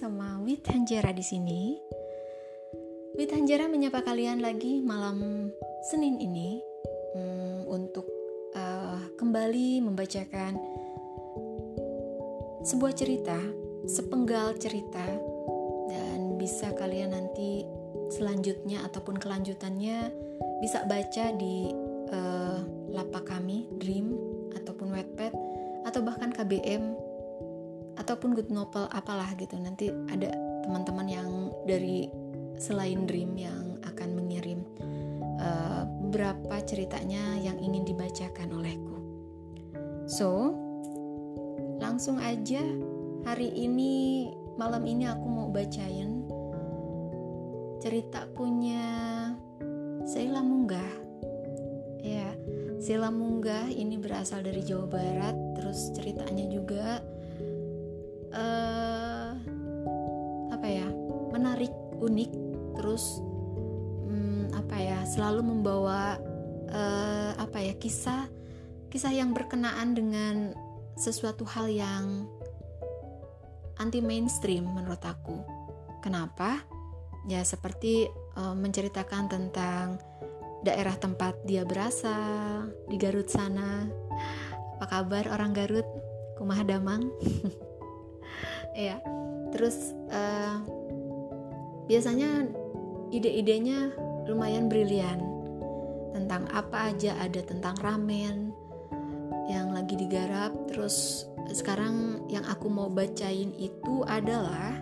sama Wit Hanjera di sini. Wit Hanjera menyapa kalian lagi malam Senin ini um, untuk uh, kembali membacakan sebuah cerita, sepenggal cerita dan bisa kalian nanti selanjutnya ataupun kelanjutannya bisa baca di uh, lapak kami Dream ataupun Wattpad atau bahkan KBM ataupun good novel apalah gitu nanti ada teman-teman yang dari selain Dream yang akan mengirim uh, beberapa ceritanya yang ingin dibacakan olehku. So, langsung aja hari ini malam ini aku mau bacain cerita punya Sheila Munggah. Ya, Sheila Munggah ini berasal dari Jawa Barat, terus ceritanya juga unik terus um, apa ya selalu membawa uh, apa ya kisah kisah yang berkenaan dengan sesuatu hal yang anti mainstream menurut aku. Kenapa? Ya seperti uh, menceritakan tentang daerah tempat dia berasal di Garut sana. Apa kabar orang Garut? Kumaha damang? Ya terus uh, biasanya ide-idenya lumayan brilian tentang apa aja ada tentang ramen yang lagi digarap. Terus sekarang yang aku mau bacain itu adalah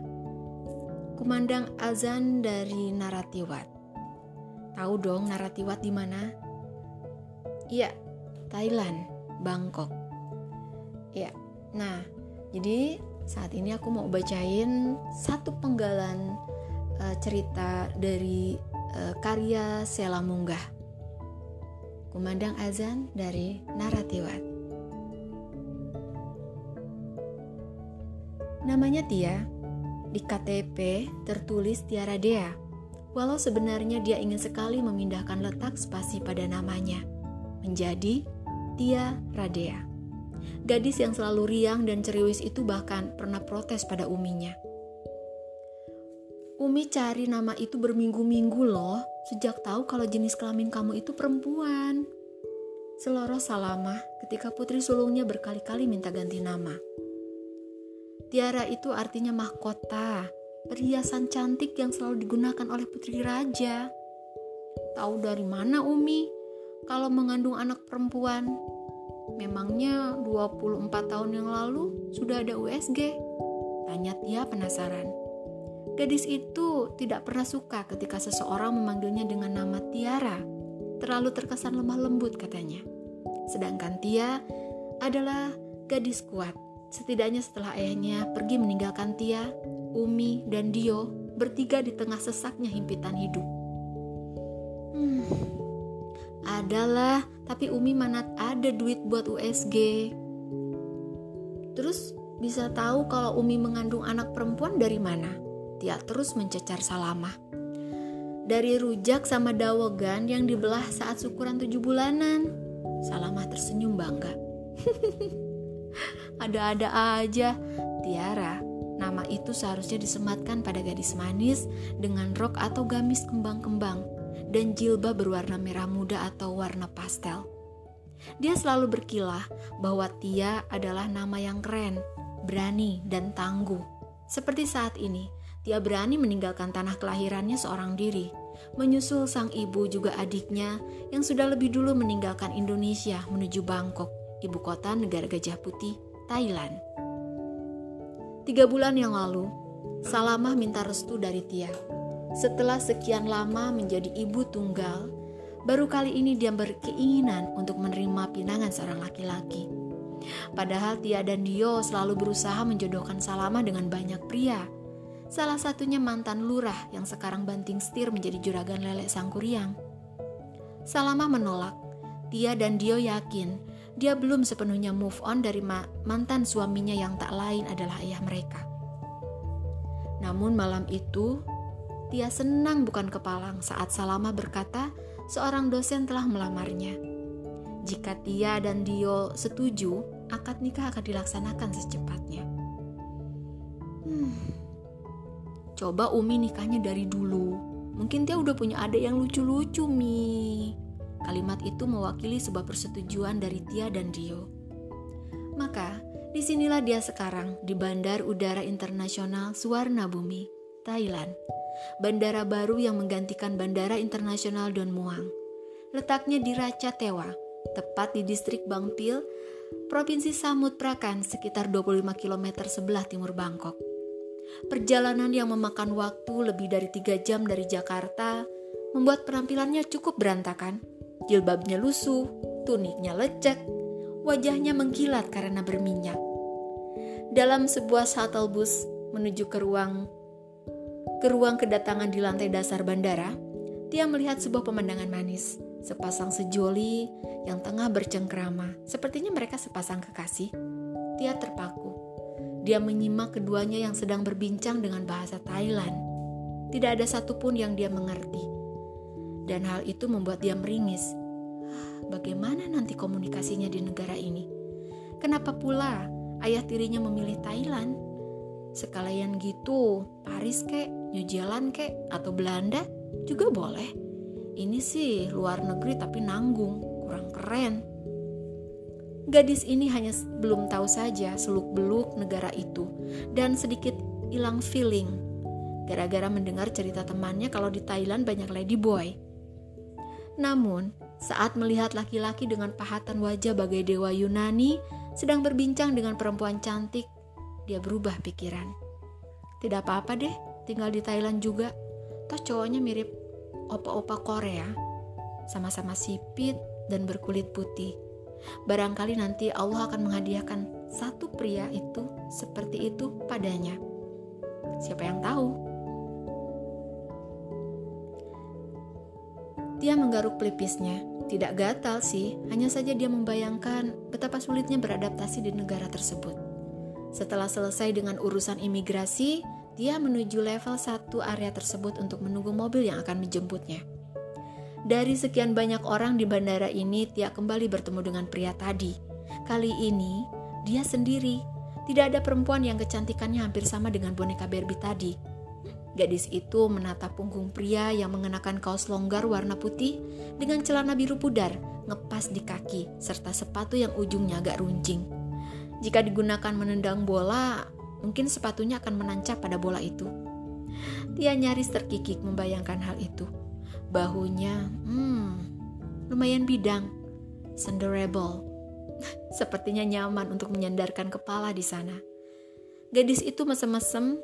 kumandang azan dari Naratiwat. Tahu dong Naratiwat di mana? Iya Thailand Bangkok. Ya nah jadi saat ini aku mau bacain satu penggalan uh, cerita dari uh, karya Sela Munggah. Kumandang azan dari Naratiwat. Namanya Tia, di KTP tertulis Tiara Dea, walau sebenarnya dia ingin sekali memindahkan letak spasi pada namanya, menjadi Tia Radea. Gadis yang selalu riang dan ceriwis itu bahkan pernah protes pada uminya. Umi cari nama itu berminggu-minggu loh, sejak tahu kalau jenis kelamin kamu itu perempuan. Seloro Salamah ketika putri sulungnya berkali-kali minta ganti nama. Tiara itu artinya mahkota, perhiasan cantik yang selalu digunakan oleh putri raja. Tahu dari mana Umi kalau mengandung anak perempuan? Memangnya 24 tahun yang lalu sudah ada USG? Tanya Tia penasaran. Gadis itu tidak pernah suka ketika seseorang memanggilnya dengan nama Tiara. Terlalu terkesan lemah lembut katanya. Sedangkan Tia adalah gadis kuat. Setidaknya setelah ayahnya pergi meninggalkan Tia, Umi, dan Dio bertiga di tengah sesaknya himpitan hidup. Hmm, adalah tapi Umi mana ada duit buat USG. Terus bisa tahu kalau Umi mengandung anak perempuan dari mana? Tia terus mencecar Salamah. Dari rujak sama dawogan yang dibelah saat syukuran tujuh bulanan. Salamah tersenyum bangga. Ada-ada aja. Tiara, nama itu seharusnya disematkan pada gadis manis dengan rok atau gamis kembang-kembang dan jilbab berwarna merah muda atau warna pastel. Dia selalu berkilah bahwa Tia adalah nama yang keren, berani, dan tangguh. Seperti saat ini, Tia berani meninggalkan tanah kelahirannya seorang diri, menyusul sang ibu juga adiknya yang sudah lebih dulu meninggalkan Indonesia menuju Bangkok, ibu kota negara Gajah Putih, Thailand. Tiga bulan yang lalu, Salamah minta restu dari Tia setelah sekian lama menjadi ibu tunggal, baru kali ini dia berkeinginan untuk menerima pinangan seorang laki-laki. Padahal Tia dan Dio selalu berusaha menjodohkan Salama dengan banyak pria. Salah satunya mantan lurah yang sekarang banting setir menjadi juragan lele Sangkuriang. Salama menolak. Tia dan Dio yakin dia belum sepenuhnya move on dari mantan suaminya yang tak lain adalah ayah mereka. Namun malam itu, Tia senang bukan kepalang saat Salama berkata seorang dosen telah melamarnya. Jika Tia dan Dio setuju, akad nikah akan dilaksanakan secepatnya. Hmm, Coba Umi nikahnya dari dulu. Mungkin dia udah punya adik yang lucu-lucu, Mi. Kalimat itu mewakili sebuah persetujuan dari Tia dan Rio. Maka, di sinilah dia sekarang di Bandar Udara Internasional Suwarna Bumi, Thailand. Bandara baru yang menggantikan Bandara Internasional Don Muang. Letaknya di Raja Tewa, tepat di distrik Bangpil, Provinsi Samut Prakan sekitar 25 km sebelah timur Bangkok. Perjalanan yang memakan waktu lebih dari tiga jam dari Jakarta membuat penampilannya cukup berantakan. Jilbabnya lusuh, tuniknya lecek, wajahnya mengkilat karena berminyak. Dalam sebuah shuttle bus menuju ke ruang ke ruang kedatangan di lantai dasar bandara, dia melihat sebuah pemandangan manis. Sepasang sejoli yang tengah bercengkrama. Sepertinya mereka sepasang kekasih. Dia terpaku dia menyimak keduanya yang sedang berbincang dengan bahasa Thailand. Tidak ada satupun yang dia mengerti. Dan hal itu membuat dia meringis. Bagaimana nanti komunikasinya di negara ini? Kenapa pula ayah tirinya memilih Thailand? Sekalian gitu, Paris kek, New Zealand kek, atau Belanda juga boleh. Ini sih luar negeri tapi nanggung, kurang keren. Gadis ini hanya belum tahu saja seluk-beluk negara itu dan sedikit hilang feeling gara-gara mendengar cerita temannya kalau di Thailand banyak lady boy. Namun, saat melihat laki-laki dengan pahatan wajah bagai dewa Yunani sedang berbincang dengan perempuan cantik, dia berubah pikiran. Tidak apa-apa deh, tinggal di Thailand juga. Toh cowoknya mirip opa-opa Korea, sama-sama sipit dan berkulit putih. Barangkali nanti Allah akan menghadiahkan satu pria itu seperti itu padanya. Siapa yang tahu? Dia menggaruk pelipisnya. Tidak gatal sih, hanya saja dia membayangkan betapa sulitnya beradaptasi di negara tersebut. Setelah selesai dengan urusan imigrasi, dia menuju level 1 area tersebut untuk menunggu mobil yang akan menjemputnya. Dari sekian banyak orang di bandara ini, Tia kembali bertemu dengan pria tadi. Kali ini, dia sendiri. Tidak ada perempuan yang kecantikannya hampir sama dengan boneka Barbie tadi. Gadis itu menatap punggung pria yang mengenakan kaos longgar warna putih dengan celana biru pudar, ngepas di kaki, serta sepatu yang ujungnya agak runcing. Jika digunakan menendang bola, mungkin sepatunya akan menancap pada bola itu. Tia nyaris terkikik membayangkan hal itu. Bahunya, hmm, lumayan bidang, senderable. Sepertinya nyaman untuk menyandarkan kepala di sana. Gadis itu mesem-mesem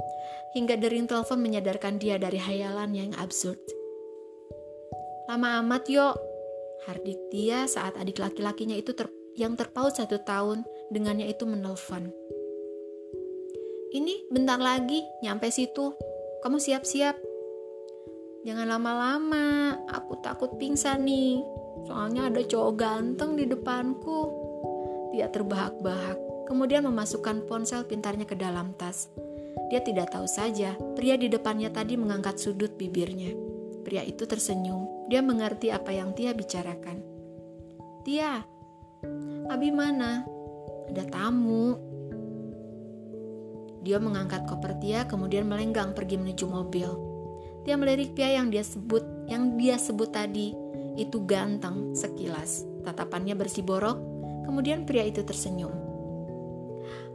hingga dering telepon menyadarkan dia dari hayalan yang absurd. Lama amat yuk, hardik dia saat adik laki-lakinya itu ter yang terpaut satu tahun dengannya itu menelpon. Ini bentar lagi nyampe situ, kamu siap-siap Jangan lama-lama, aku takut pingsan nih. Soalnya ada cowok ganteng di depanku. Dia terbahak-bahak, kemudian memasukkan ponsel pintarnya ke dalam tas. Dia tidak tahu saja, pria di depannya tadi mengangkat sudut bibirnya. Pria itu tersenyum. Dia mengerti apa yang Tia bicarakan. Tia, Abi mana? Ada tamu. Dia mengangkat koper Tia, kemudian melenggang pergi menuju mobil. Dia melirik pria yang dia sebut, yang dia sebut tadi itu ganteng sekilas. Tatapannya bersih borok. Kemudian pria itu tersenyum.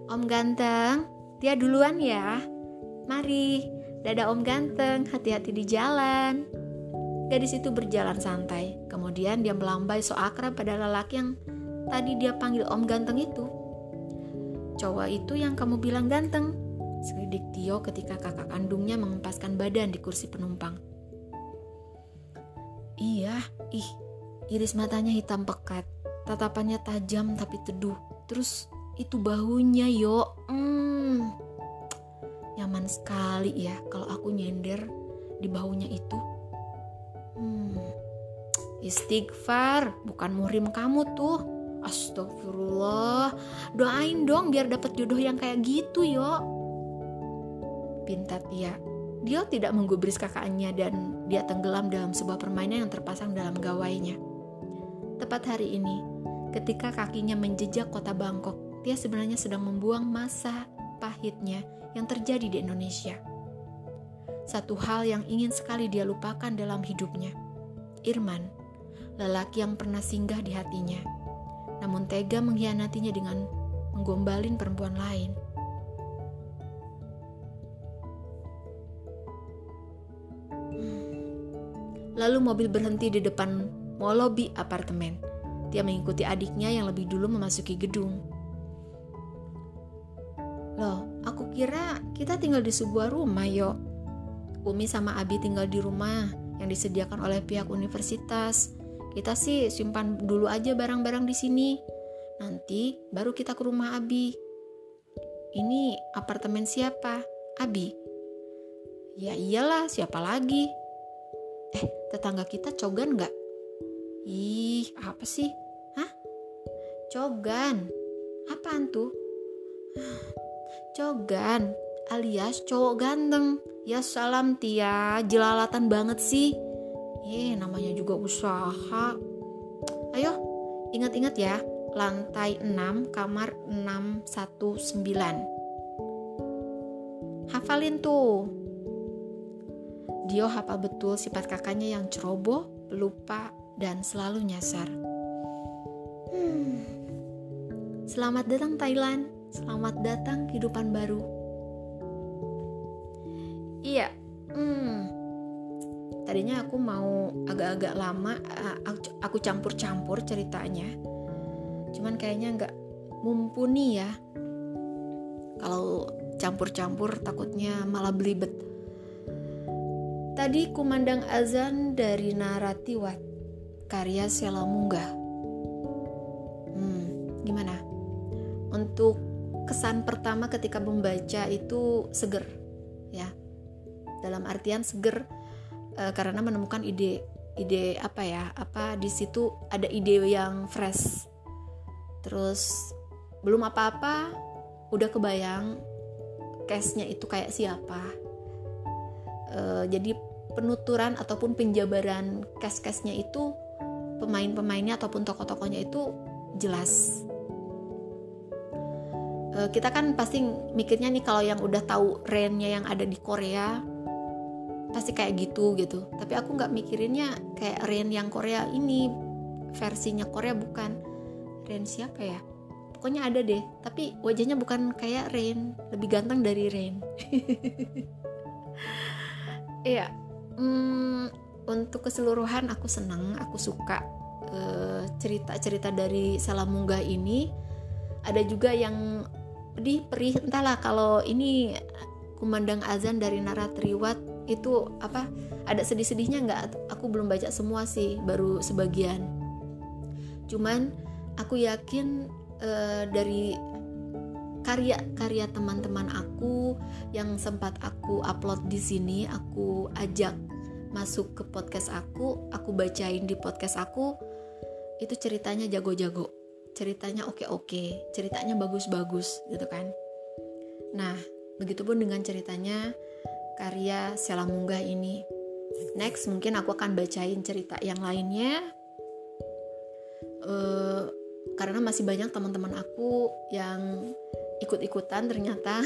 Om ganteng, dia duluan ya. Mari, dadah om ganteng, hati-hati di jalan. Gadis itu berjalan santai. Kemudian dia melambai so akrab pada lelaki yang tadi dia panggil om ganteng itu. Cowok itu yang kamu bilang ganteng, Selidik Tio ketika kakak kandungnya mengempaskan badan di kursi penumpang. Iya, ih, iris matanya hitam pekat, tatapannya tajam tapi teduh. Terus itu bahunya yo, hmm, nyaman sekali ya kalau aku nyender di bahunya itu. Hmm, istighfar, bukan murim kamu tuh. Astagfirullah, doain dong biar dapat jodoh yang kayak gitu yo pintar dia. Dia tidak menggubris kakaknya dan dia tenggelam dalam sebuah permainan yang terpasang dalam gawainya. Tepat hari ini, ketika kakinya menjejak kota Bangkok, dia sebenarnya sedang membuang masa pahitnya yang terjadi di Indonesia. satu hal yang ingin sekali dia lupakan dalam hidupnya. Irman, lelaki yang pernah singgah di hatinya, namun tega mengkhianatinya dengan menggombalin perempuan lain. Lalu mobil berhenti di depan mall lobby apartemen. Dia mengikuti adiknya yang lebih dulu memasuki gedung. Loh, aku kira kita tinggal di sebuah rumah, yo. Umi sama Abi tinggal di rumah yang disediakan oleh pihak universitas. Kita sih simpan dulu aja barang-barang di sini. Nanti baru kita ke rumah Abi. Ini apartemen siapa? Abi. Ya iyalah, siapa lagi? Tetangga kita cogan nggak? Ih, apa sih? Hah? Cogan? Apaan tuh? Cogan alias cowok ganteng. Ya salam Tia, jelalatan banget sih. Eh, namanya juga usaha. Ayo, ingat-ingat ya, lantai 6, kamar 619. Hafalin tuh. Dio hafal betul sifat kakaknya yang ceroboh, lupa, dan selalu nyasar. Hmm. Selamat datang Thailand, selamat datang kehidupan baru. Iya, hmm. tadinya aku mau agak-agak lama, eh, aku campur-campur ceritanya. Cuman kayaknya nggak mumpuni ya. Kalau campur-campur takutnya malah belibet Tadi kumandang azan dari Naratiwat, karya Sela Munggah. Hmm, gimana? Untuk kesan pertama ketika membaca itu seger, ya. Dalam artian seger e, karena menemukan ide ide apa ya? Apa di situ ada ide yang fresh. Terus belum apa-apa udah kebayang case-nya itu kayak siapa. Uh, jadi penuturan ataupun penjabaran cast-castnya itu pemain-pemainnya ataupun tokoh-tokohnya itu jelas. E, kita kan pasti mikirnya nih kalau yang udah tahu Rennya yang ada di Korea pasti kayak gitu gitu. Tapi aku nggak mikirinnya kayak Ren yang Korea ini versinya Korea bukan. Ren siapa ya? Pokoknya ada deh tapi wajahnya bukan kayak Ren lebih ganteng dari Ren iya hmm, untuk keseluruhan aku senang aku suka uh, cerita-cerita dari Salamunggah ini. Ada juga yang di perih entahlah kalau ini kumandang azan dari Naratriwat itu apa ada sedih-sedihnya nggak? Aku belum baca semua sih baru sebagian. Cuman aku yakin uh, dari karya-karya teman-teman aku yang sempat aku upload di sini aku ajak masuk ke podcast aku, aku bacain di podcast aku, itu ceritanya jago-jago, ceritanya oke-oke, ceritanya bagus-bagus gitu kan. Nah, begitupun dengan ceritanya karya Sela Munggah ini. Next mungkin aku akan bacain cerita yang lainnya. Uh, karena masih banyak teman-teman aku yang ikut-ikutan ternyata.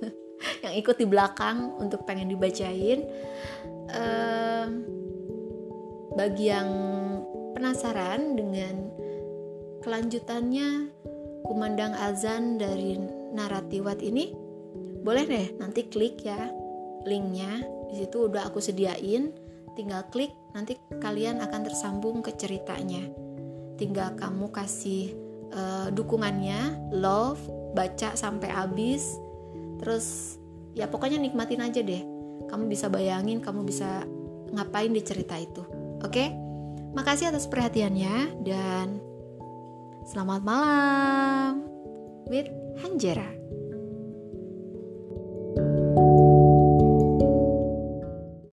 Yang ikut di belakang untuk pengen dibacain. Uh, bagi yang penasaran dengan kelanjutannya kumandang azan dari naratiwat ini boleh deh nanti klik ya linknya. Di situ udah aku sediain. Tinggal klik nanti kalian akan tersambung ke ceritanya. Tinggal kamu kasih uh, dukungannya love baca sampai habis. Terus ya pokoknya nikmatin aja deh. Kamu bisa bayangin kamu bisa ngapain di cerita itu oke? Makasih atas perhatiannya dan selamat malam with Hanjera